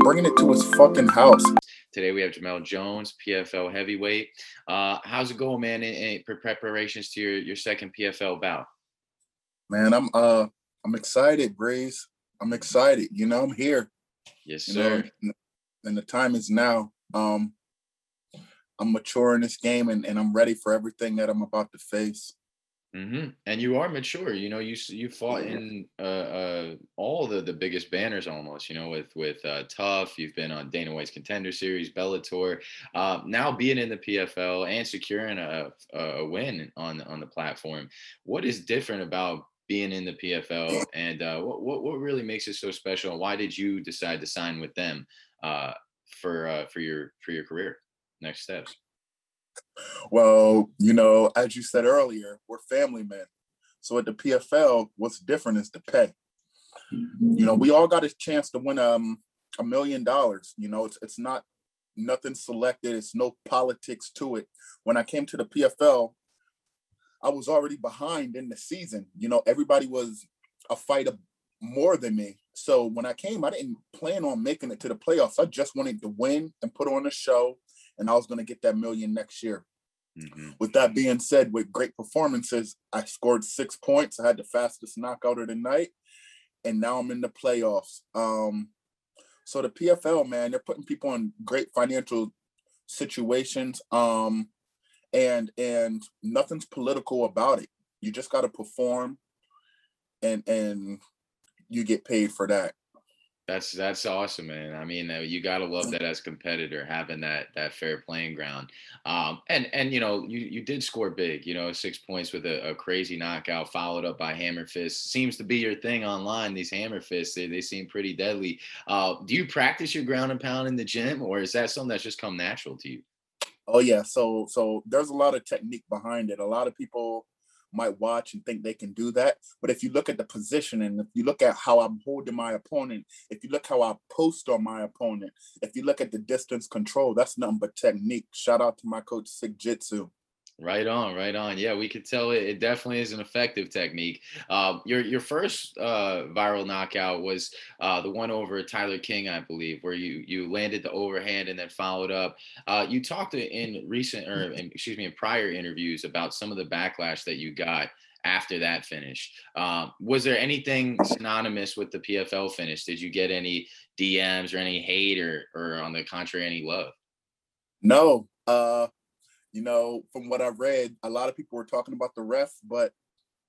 bringing it to his fucking house. Today we have Jamelle Jones, PFL heavyweight. Uh, how's it going, man? In, in preparations to your, your second PFL bout? Man, I'm uh I'm excited, Breeze. I'm excited. You know, I'm here. Yes, sir. Know, and the time is now. Um, I'm mature in this game, and, and I'm ready for everything that I'm about to face. Mm-hmm. And you are mature. You know, you you fought in uh, uh, all the the biggest banners almost. You know, with with uh, TUF. You've been on Dana White's Contender Series, Bellator. Uh, now being in the PFL and securing a, a win on on the platform. What is different about being in the PFL, and uh, what, what what really makes it so special? why did you decide to sign with them uh, for uh, for your for your career? Next steps. Well, you know, as you said earlier, we're family men. So at the PFL, what's different is the pay. You know, we all got a chance to win um a million dollars. You know, it's it's not nothing selected. It's no politics to it. When I came to the PFL, I was already behind in the season. You know, everybody was a fighter more than me. So when I came, I didn't plan on making it to the playoffs. I just wanted to win and put on a show, and I was going to get that million next year. Mm-hmm. With that being said, with great performances, I scored six points. I had the fastest knockout of the night, and now I'm in the playoffs. Um, so the PFL, man, they're putting people in great financial situations, um, and and nothing's political about it. You just got to perform, and and you get paid for that. That's that's awesome, man. I mean, uh, you gotta love that as competitor having that that fair playing ground. Um, and and you know, you you did score big. You know, six points with a, a, crazy knockout, followed up by hammer fist. Seems to be your thing online. These hammer fists, they, they seem pretty deadly. Uh, do you practice your ground and pound in the gym, or is that something that's just come natural to you? Oh yeah, so so there's a lot of technique behind it. A lot of people might watch and think they can do that. But if you look at the position and if you look at how I'm holding my opponent, if you look how I post on my opponent, if you look at the distance control, that's nothing but technique. Shout out to my coach Sig Jitsu. Right on, right on. Yeah, we could tell it. It definitely is an effective technique. Uh, your your first uh, viral knockout was uh, the one over Tyler King, I believe, where you you landed the overhand and then followed up. Uh, you talked in recent, or in, excuse me, in prior interviews about some of the backlash that you got after that finish. Um, was there anything synonymous with the PFL finish? Did you get any DMs or any hate, or or on the contrary, any love? No. Uh you know, from what I read, a lot of people were talking about the ref, but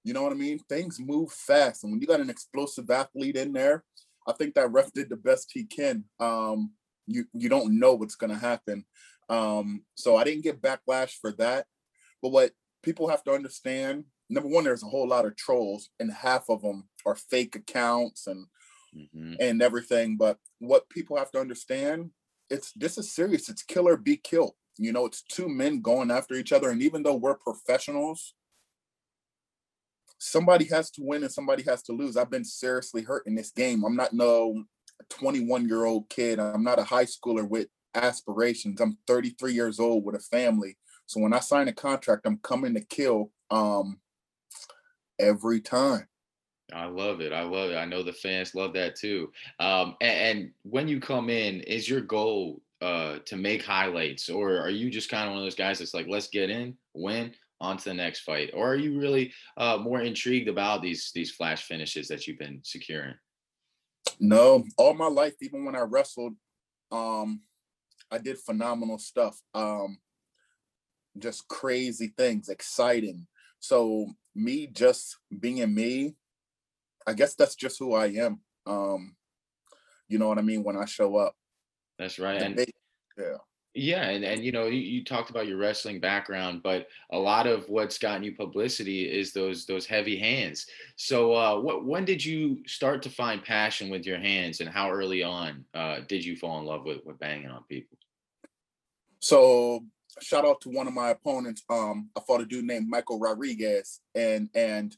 you know what I mean? Things move fast. And when you got an explosive athlete in there, I think that ref did the best he can. Um, you you don't know what's gonna happen. Um, so I didn't get backlash for that. But what people have to understand, number one, there's a whole lot of trolls, and half of them are fake accounts and mm-hmm. and everything. But what people have to understand, it's this is serious. It's kill or be killed. You know, it's two men going after each other. And even though we're professionals, somebody has to win and somebody has to lose. I've been seriously hurt in this game. I'm not no 21 year old kid. I'm not a high schooler with aspirations. I'm 33 years old with a family. So when I sign a contract, I'm coming to kill um, every time. I love it. I love it. I know the fans love that too. Um, and, and, when you come in, is your goal uh, to make highlights, or are you just kind of one of those guys that's like, let's get in, win, on to the next fight, or are you really uh, more intrigued about these these flash finishes that you've been securing? No, all my life, even when I wrestled, um, I did phenomenal stuff. Um, just crazy things, exciting. So me just being me, I guess that's just who I am. Um, you know what I mean when I show up. That's right. And, yeah. Yeah, and, and you know, you, you, talked about your wrestling background, but a lot of what's gotten you publicity is those those heavy hands. So, uh, what when did you start to find passion with your hands, and how early on uh, did you fall in love with, with banging on people? So, shout out to one of my opponents. Um, I fought a dude named Michael Rodriguez, and and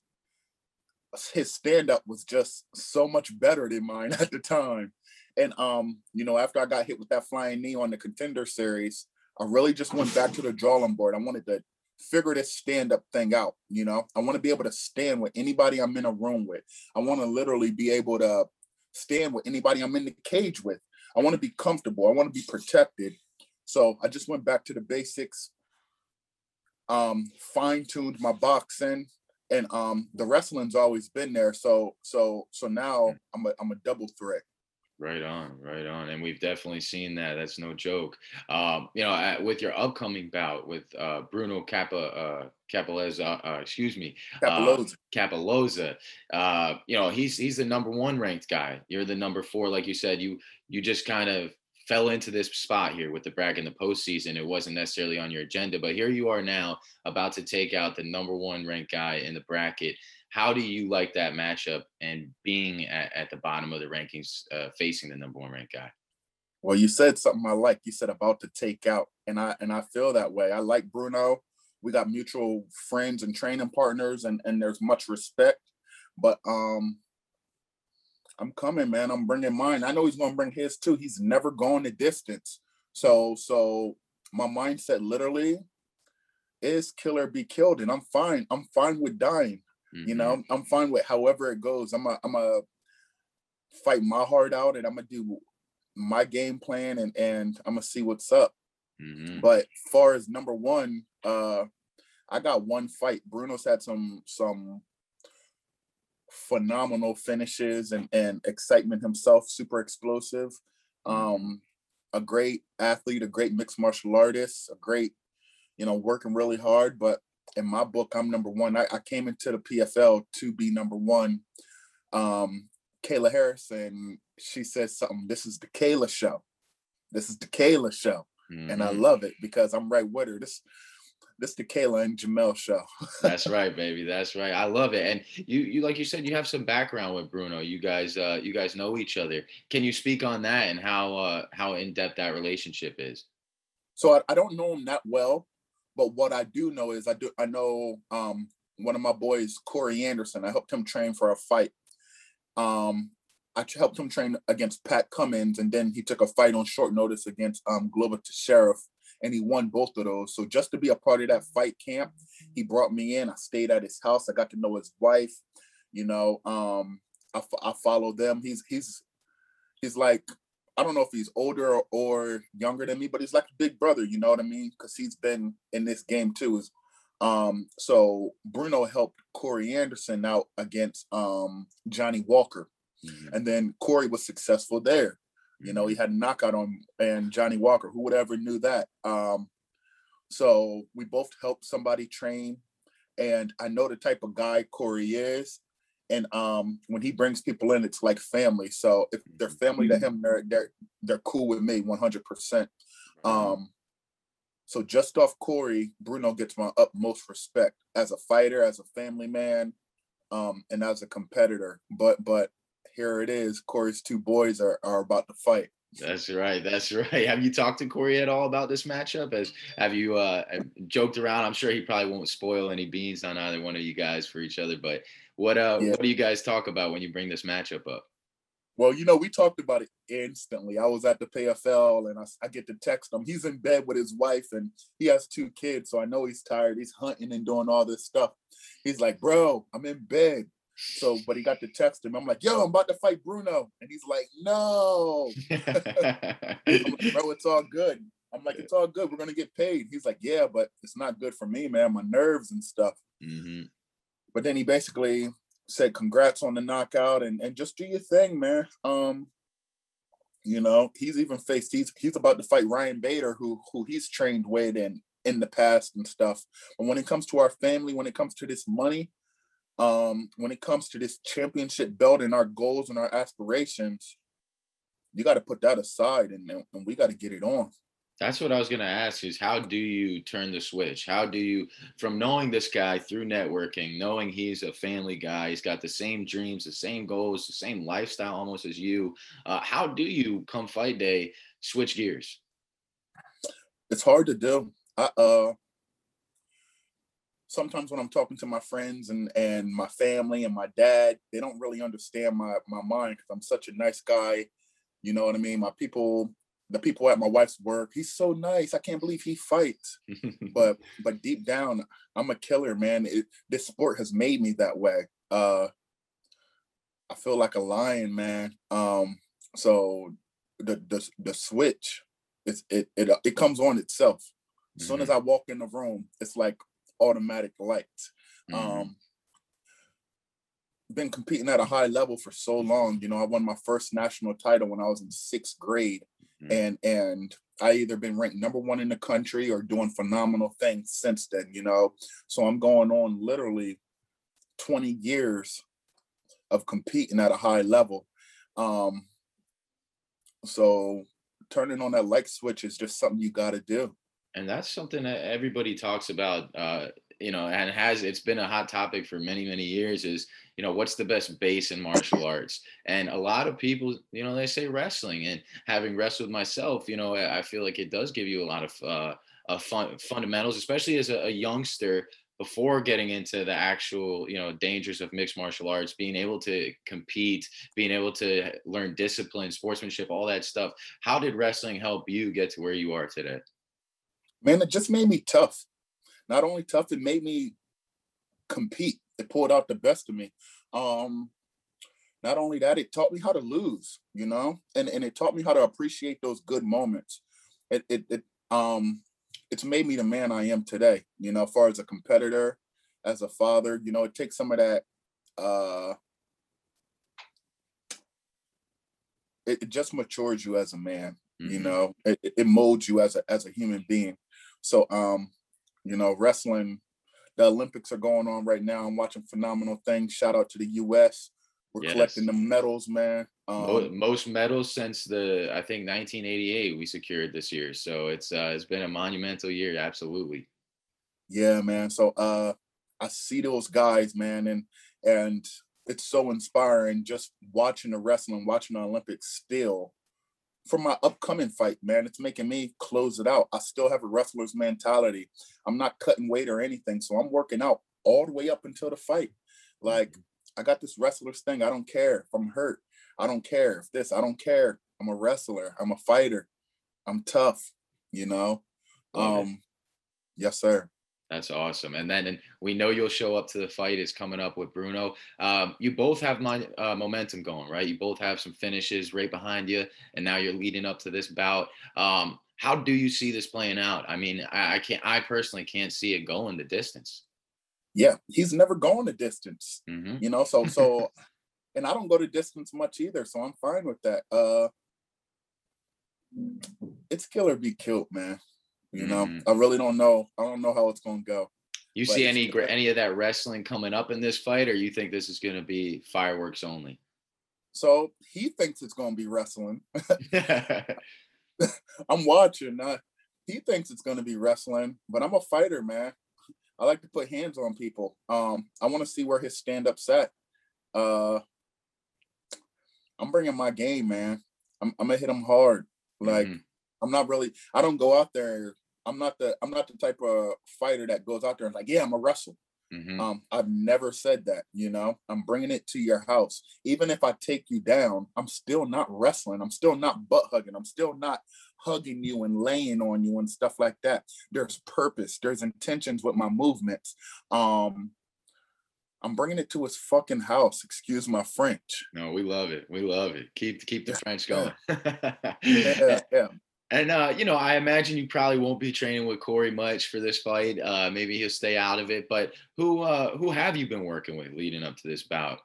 his stand up was just so much better than mine at the time. And um, you know, after I got hit with that flying knee on the contender series, I really just went back to the drawing board. I wanted to figure this stand-up thing out. You know, I want to be able to stand with anybody I'm in a room with. I want to literally be able to stand with anybody I'm in the cage with. I want to be comfortable. I want to be protected. So I just went back to the basics. Um, fine tuned my boxing, and um, the wrestling's always been there. So so so now I'm a I'm a double threat. Right on, right on, and we've definitely seen that. That's no joke. Um, you know, with your upcoming bout with uh, Bruno Kappa, uh, Capaleza, uh, excuse me, Cappelozza. Cappelozza. Uh, you know, he's he's the number one ranked guy. You're the number four, like you said. You you just kind of fell into this spot here with the brag in the postseason. It wasn't necessarily on your agenda, but here you are now, about to take out the number one ranked guy in the bracket how do you like that matchup and being at, at the bottom of the rankings uh, facing the number one ranked guy? Well you said something i like. You said about to take out and i and i feel that way. I like bruno. We got mutual friends and training partners and and there's much respect. But um i'm coming man. I'm bringing mine. I know he's to bring his too. He's never gone the distance. So so my mindset literally is kill or be killed and i'm fine. I'm fine with dying Mm-hmm. You know, I'm, I'm fine with however it goes. I'm a I'm a fight my heart out and I'm gonna do my game plan and and I'm gonna see what's up. Mm-hmm. But far as number one, uh I got one fight. Bruno's had some some phenomenal finishes and and excitement himself, super explosive. Mm-hmm. Um a great athlete, a great mixed martial artist, a great, you know, working really hard, but in my book, I'm number one. I, I came into the PFL to be number one. Um, Kayla Harrison, she says something. This is the Kayla show. This is the Kayla show, mm-hmm. and I mm-hmm. love it because I'm right with her. This, this the Kayla and Jamelle show. That's right, baby. That's right. I love it. And you, you like you said, you have some background with Bruno. You guys, uh, you guys know each other. Can you speak on that and how uh, how in depth that relationship is? So I, I don't know him that well, but what I do know is I do I know um, one of my boys, Corey Anderson. I helped him train for a fight. Um, I helped him train against Pat Cummins, and then he took a fight on short notice against um, Glover Teixeira, and he won both of those. So just to be a part of that fight camp, he brought me in. I stayed at his house. I got to know his wife. You know, um, I, I follow them. He's he's he's like I don't know if he's older or, or, younger than me, but he's like a big brother, you know what I mean? Because he's been in this game too. Is um so Bruno helped Corey Anderson out against um Johnny Walker. Mm-hmm. And then Corey was successful there. You know, he mm-hmm. had a knockout on and Johnny Walker. Who would ever knew that? Um, so we both helped somebody train. And I know the type of guy Corey is and um when he brings people in it's like family so if they're family to him they're they're they're cool with me 100% um so just off corey bruno gets my utmost respect as a fighter as a family man um and as a competitor but but here it is corey's two boys are, are about to fight that's right. That's right. Have you talked to Corey at all about this matchup? As have you uh, joked around? I'm sure he probably won't spoil any beans on either one of you guys for each other. But what uh yeah. what do you guys talk about when you bring this matchup up? Well, you know, we talked about it instantly. I was at the PFL and I, I, get to text him. He's in bed with his wife and he has two kids. So I know he's tired. He's hunting and doing all this stuff. He's like, bro, I'm in bed. So, but he got to text him. I'm like, yo, I'm about to fight Bruno. And he's like, no. like, bro, it's all good. I'm like, it's all good. We're going to get paid. He's like, yeah, but it's not good for me, man. My nerves and stuff. Mm-hmm. But then he basically said, "Congrats on the knockout, and and just do your thing, man." Um, you know, he's even faced he's he's about to fight Ryan Bader, who who he's trained with and in the past and stuff. But when it comes to our family, when it comes to this money, um, when it comes to this championship belt and our goals and our aspirations, you got to put that aside and, and we got to get it on. That's what I was going to ask is how do you turn the switch? How do you, from knowing this guy through networking, knowing he's a family guy, he's got the same dreams, the same goals, the same lifestyle almost as you, uh, how do you come fight day switch gears? It's hard to do. I, uh, sometimes when I'm talking to my friends and, and my family and my dad, they don't really understand my, my mind because I'm such a nice guy. You know what I mean? My people the people at my wife's work. He's so nice. I can't believe he fights. but but deep down, I'm a killer, man. It, this sport has made me that way. Uh, I feel like a lion, man. Um, so the the, the switch, it's it it it comes on itself. As soon as Mhm. I walk in the room, it's like automatic lights. Mhm. Um, been competing at a high level for so long. You know, I won my first national title when I was in sixth grade, Mhm. and and I either been ranked number one in the country or doing phenomenal things since then. You know, so I'm going on literally 20 years of competing at a high level. Um, so turning on that like switch is just something you got to do. and that's something that everybody talks about uh you know and has it's been a hot topic for many many years is you know what's the best base in martial arts? And a lot of people you know they say wrestling and having wrestled myself you know i feel like it does give you a lot of uh, uh fun, fundamentals especially as a, a youngster before getting into the actual you know dangers of mixed martial arts being able to compete being able to learn discipline sportsmanship all that stuff. How did wrestling help you get to where you are today? Man, it just made me tough. Not only tough, it made me compete. It pulled out the best of me. Um, not only that, it taught me how to lose, you know, and, and it taught me how to appreciate those good moments. It it, it um it's made me the man I am today, you know, as far as a competitor, as a father, you know, it takes some of that uh it, it just matures you as a man you Mhm. know it, it- it molds you as a as a human being so um you know wrestling the olympics are going on right now i'm watching phenomenal things shout out to the us we're collecting the medals man um most medals since the I think 1988 we secured this year. So it's uh, it's been a monumental year. Absolutely. yeah man so uh i see those guys man and and it's so inspiring just watching the wrestling watching the olympics still for my upcoming fight, man, it's making me close it out. I still have a wrestler's mentality. I'm not cutting weight or anything. So I'm working out all the way up until the fight. Like I got this wrestler's thing. I don't care if I'm hurt. I don't care if this, I don't care. I'm a wrestler. I'm a fighter. I'm tough, you know? Love it. Um, yes, sir. That's awesome. And then and we know you'll show up to the fight. Is coming up with Bruno. Um, you both have my, uh, momentum going, right? You both have some finishes right behind you, and now you're leading up to this bout. Um, how do you see this playing out? I mean, I, I can't. I personally can't see it going the distance. Yeah, he's never gone the distance. hmm you know so so and i don't go to distance much either so i'm fine with that uh it's kill or be killed man you know Mhm. i really don't know i don't know how it's gonna go You see any any of that wrestling coming up in this fight, or you think this is going to be fireworks only? so he thinks it's gonna be wrestling i'm watching uh, he thinks it's gonna be wrestling but i'm a fighter man i like to put hands on people um i want to see where his stand-up's at uh i'm bringing my game man i'm, I'm gonna hit him hard like Mhm. I'm not really. I don't go out there. I'm not the. I'm not the type of fighter that goes out there and like, yeah, I'm a wrestle. Mhm. Um, I've never said that. You know, I'm bringing it to your house. Even if I take you down, I'm still not wrestling. I'm still not butt hugging. I'm still not hugging you and laying on you and stuff like that. There's purpose. There's intentions with my movements. Um, I'm bringing it to his fucking house. Excuse my French. No, we love it. We love it. Keep keep the French going. Yeah, yeah. And uh, you know, I imagine you probably won't be training with Corey much for this fight. Uh, maybe he'll stay out of it. But who uh, who have you been working with leading up to this bout?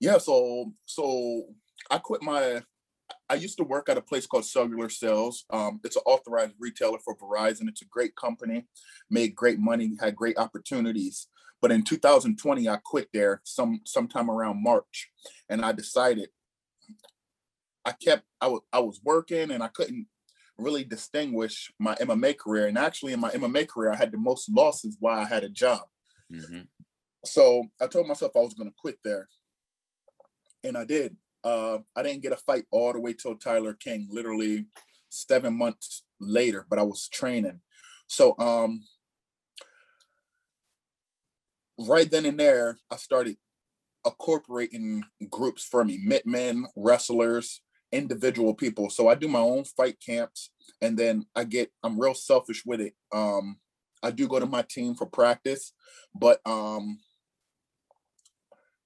Yeah, so so I quit my I used to work at a place called Cellular Sales. Um, it's an authorized retailer for Verizon. It's a great company, made great money, had great opportunities. But in 2020, I quit there some sometime around March, and I decided I kept I was I was working and I couldn't really distinguish my MMA career. And actually, in my MMA career, I had the most losses while I had a job. Mhm. So I told myself I was going to quit there, and I did. Uh, I didn't get a fight all the way till Tyler King, literally seven months later, but I was training. So um, right then and there, I started incorporating groups for me, mitmen, wrestlers, individual people. So I do my own fight camps, and then I get I'm real selfish with it. Um, I do go to my team for practice, but um,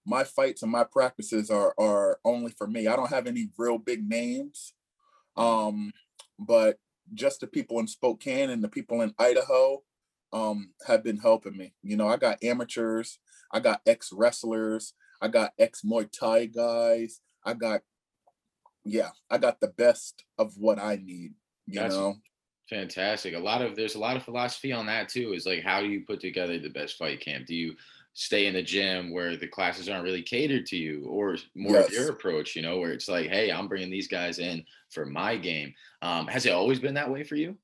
my fights and my practices are are only for me. I don't have any real big names Um, but just the people in Spokane and the people in Idaho um, have been helping me. You know, I got amateurs, I got ex wrestlers, I got ex Muay Thai guys, I got, yeah, I got the best of what I need. You That's know, fantastic. A lot of there's a lot of philosophy on that too. Is like, how do you put together the best fight camp? Do you stay in the gym where the classes aren't really catered to you or more yes. of your approach you know where it's like hey i'm bringing these guys in for my game um, has it always been that way for you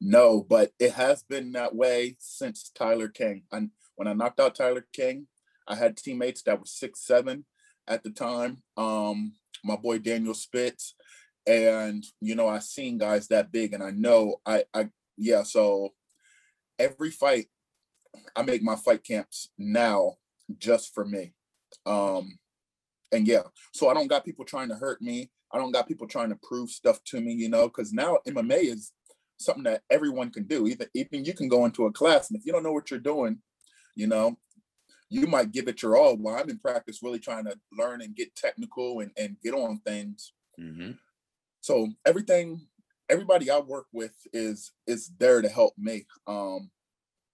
no but it has been that way since tyler king and when i knocked out tyler king i had teammates that were six seven at the time um, my boy daniel spitz and you know i seen guys that big and i know i i yeah so every fight I make my fight camps now just for me. Um, and yeah, so I don't got people trying to hurt me. I don't got people trying to prove stuff to me, you know, because now MMA is something that everyone can do. Even even you can go into a class, and if you don't know what you're doing, you know, you might give it your all. While I'm in practice, really trying to learn and get technical and, and get on things. Mm-hmm. So everything, everybody I work with is is there to help me. Um,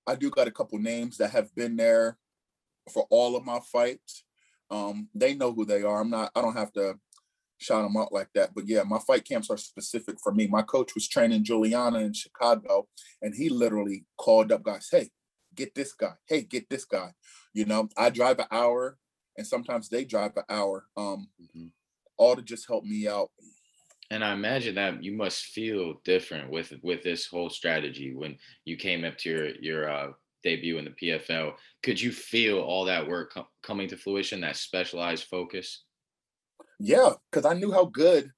I do got a couple names that have been there for all of my fights. Um, they know who they are. I'm not. I don't have to shout them out like that. But yeah, my fight camps are specific for me. My coach was training Juliana in Chicago, and he literally called up guys. Hey, get this guy. Hey, get this guy. You know, I drive an hour, and sometimes they drive an hour. Um, mm-hmm. all to just help me out and I imagine that you must feel different with with this whole strategy when you came up to your your uh, debut in the PFL. Could you feel all that work com- coming to fruition, that specialized focus? Yeah, because I knew how good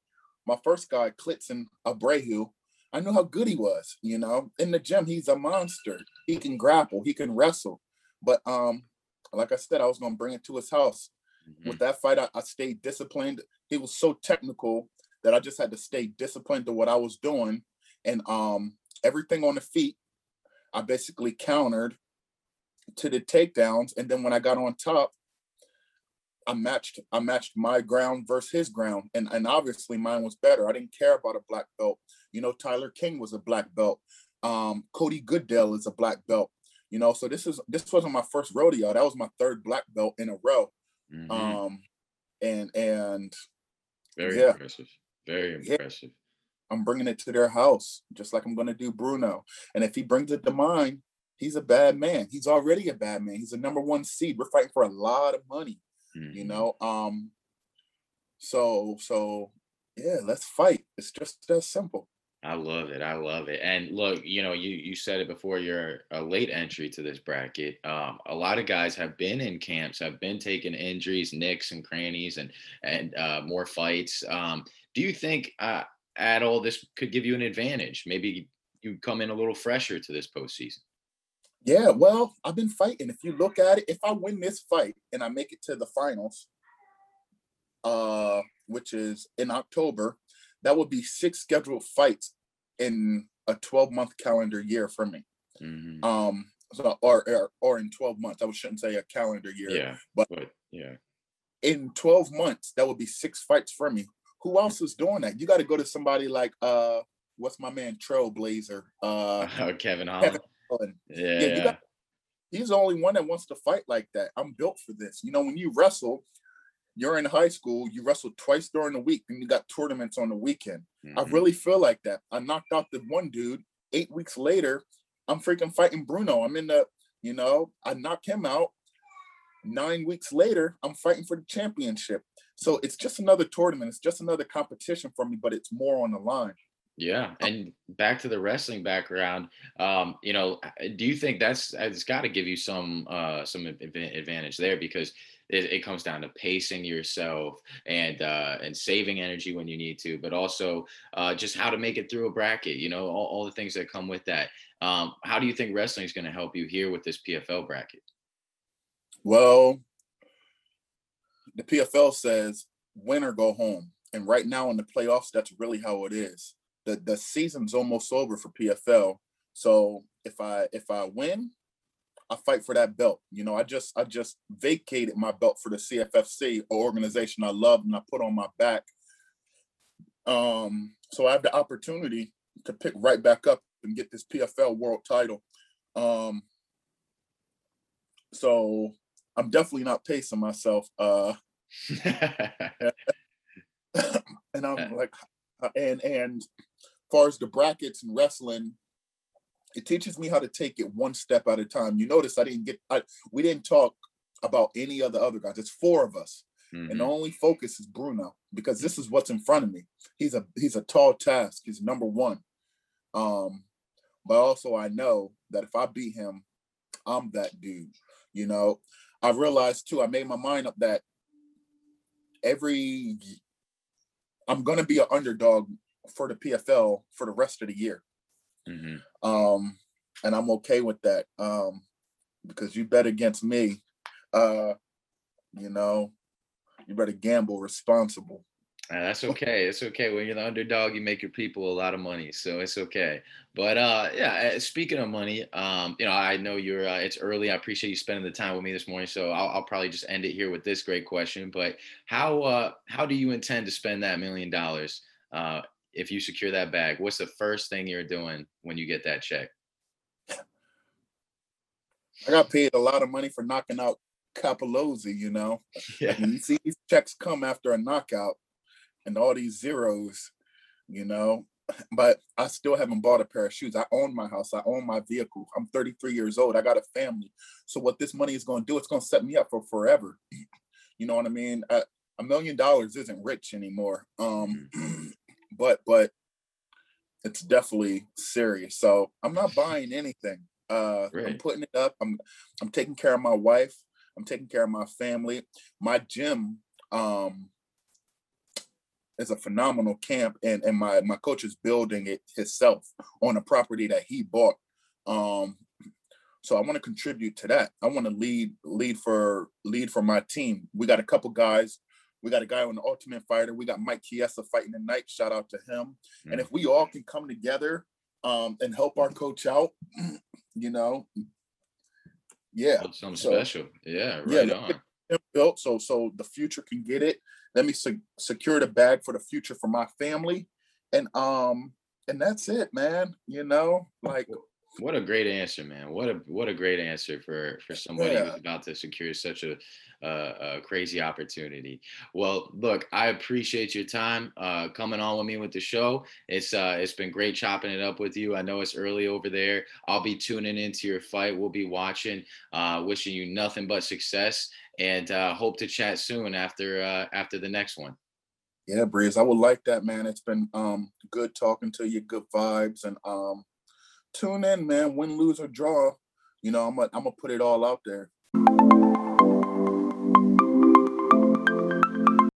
my first guy, Klidson Abreu, I knew how good he was. You know, in the gym, he's a monster. He can grapple, he can wrestle. But um, like I said, I was gonna bring it to his house. Mm-hmm. With that fight, I, I stayed disciplined. He was so technical that I just had to stay disciplined to what I was doing. And um, everything on the feet, I basically countered to the takedowns. And then when I got on top, I matched I matched my ground versus his ground. And and obviously mine was better. I didn't care about a black belt. You know, Tyler King was a black belt. Um, Cody Goodell is a black belt. You know, so this is this wasn't my first rodeo. That was my third black belt in a row. Mm-hmm. Um, and and very yeah. impressive. Very impressive. Yeah. I'm bringing it to their house, just like I'm going to do Bruno. And if he brings it to mine, he's a bad man. He's already a bad man. He's a number one seed. We're fighting for a lot of money, mm-hmm. you know. Um, so so yeah, let's fight. It's just that simple. I love it. I love it. And look, you know, you you said it before. You're a late entry to this bracket. Um, a lot of guys have been in camps, have been taking injuries, nicks, and crannies, and and uh, more fights. Um, do you think uh, at all this could give you an advantage? Maybe you come in a little fresher to this postseason. Yeah, well, I've been fighting. If you look at it, if I win this fight and I make it to the finals, uh, which is in October, that would be six scheduled fights in a 12 month calendar year for me. Mm-hmm. Um, so or, or or in 12 months. I shouldn't say a calendar year. Yeah. But, but yeah. In 12 months, that would be six fights for me who else is doing that? You got to go to somebody like uh, what's my man Trailblazer? Uh, Kevin Holland. Kevin Yeah, yeah, yeah. Got, he's the only one that wants to fight like that. I'm built for this. You know, when you wrestle, you're in high school, you wrestle twice during the week, and you got tournaments on the weekend. Mm-hmm. I really feel like that. I knocked out the one dude. Eight weeks later, I'm freaking fighting Bruno. I'm in the, you know, I knocked him out. Nine weeks later, I'm fighting for the championship. So it's just another tournament. It's just another competition for me, but it's more on the line. Yeah, and back to the wrestling background, um, you know, do you think that's it's got to give you some uh, some advantage there because it, it, comes down to pacing yourself and uh, and saving energy when you need to, but also uh, just how to make it through a bracket. You know, all, all the things that come with that. Um, how do you think wrestling is going to help you here with this PFL bracket? Well, the PFL says win or go home. And right now in the playoffs, that's really how it is. The the season's almost over for PFL. So if I if I win, I fight for that belt. You know, I just I just vacated my belt for the CFFC, an organization I love and I put on my back. Um, so I have the opportunity to pick right back up and get this PFL world title. Um, so I'm definitely not pacing myself. Uh, and I'm like, and and far as the brackets and wrestling, it teaches me how to take it one step at a time. You notice I didn't get, I we didn't talk about any of the other guys. It's four of us, mm-hmm. and the only focus is Bruno because this is what's in front of me. He's a he's a tall task. He's number one. Um, but also I know that if I beat him, I'm that dude. You know, I realized too. I made my mind up that every I'm gonna be an underdog for the PFL for the rest of the year. Mm-hmm. Um, and I'm okay with that. Um, because you bet against me, uh, you know, you better gamble responsible. That's okay. It's okay. When you're the underdog, you make your people a lot of money, so it's okay. But uh, yeah, uh, speaking of money, um, you know, I know you're. Uh, it's early. I appreciate you spending the time with me this morning. So I'll, I'll probably just end it here with this great question. But how uh, how do you intend to spend that million dollars uh, if you secure that bag? What's the first thing you're doing when you get that check? I got paid a lot of money for knocking out Cappellozzi, you know. Yeah. When you see these checks come after a knockout and all these zeros, you know. But I still haven't bought a pair of shoes. I own my house. I own my vehicle. I'm 33 years old. I got a family. So what this money is going to do, it's going to set me up for forever. You know what I mean? A, a million dollars isn't rich anymore. Um, mm. but but it's definitely serious. So I'm not buying anything. Uh, right. I'm putting it up. I'm I'm taking care of my wife. I'm taking care of my family. My gym um, is a phenomenal camp, and and my my coach is building it himself on a property that he bought. Um, so I want to contribute to that. I want to lead lead for lead for my team. We got a couple guys. We got a guy on the Ultimate Fighter. We got Mike Chiesa fighting tonight. Shout out to him. Mm. And if we all can come together um, and help our coach out, you know, yeah, That's something so, special. Yeah, right yeah, on. Built so so the future can get it. Let me se- secure the bag for the future for my family, and um and that's it, man. You know, like what a great answer, man. What a what a great answer for for somebody yeah. who's about to secure such a, a, a crazy opportunity. Well, look, I appreciate your time uh, coming on with me with the show. It's uh, it's been great chopping it up with you. I know it's early over there. I'll be tuning into your fight. We'll be watching. Uh, wishing you nothing but success, and uh, hope to chat soon after uh, after the next one. Yeah, Breeze, I would like that, man. It's been um, good talking to you, good vibes, and um, tune in, man. Win, lose, or draw. You know, I'm gonna I'm gonna put it all out there.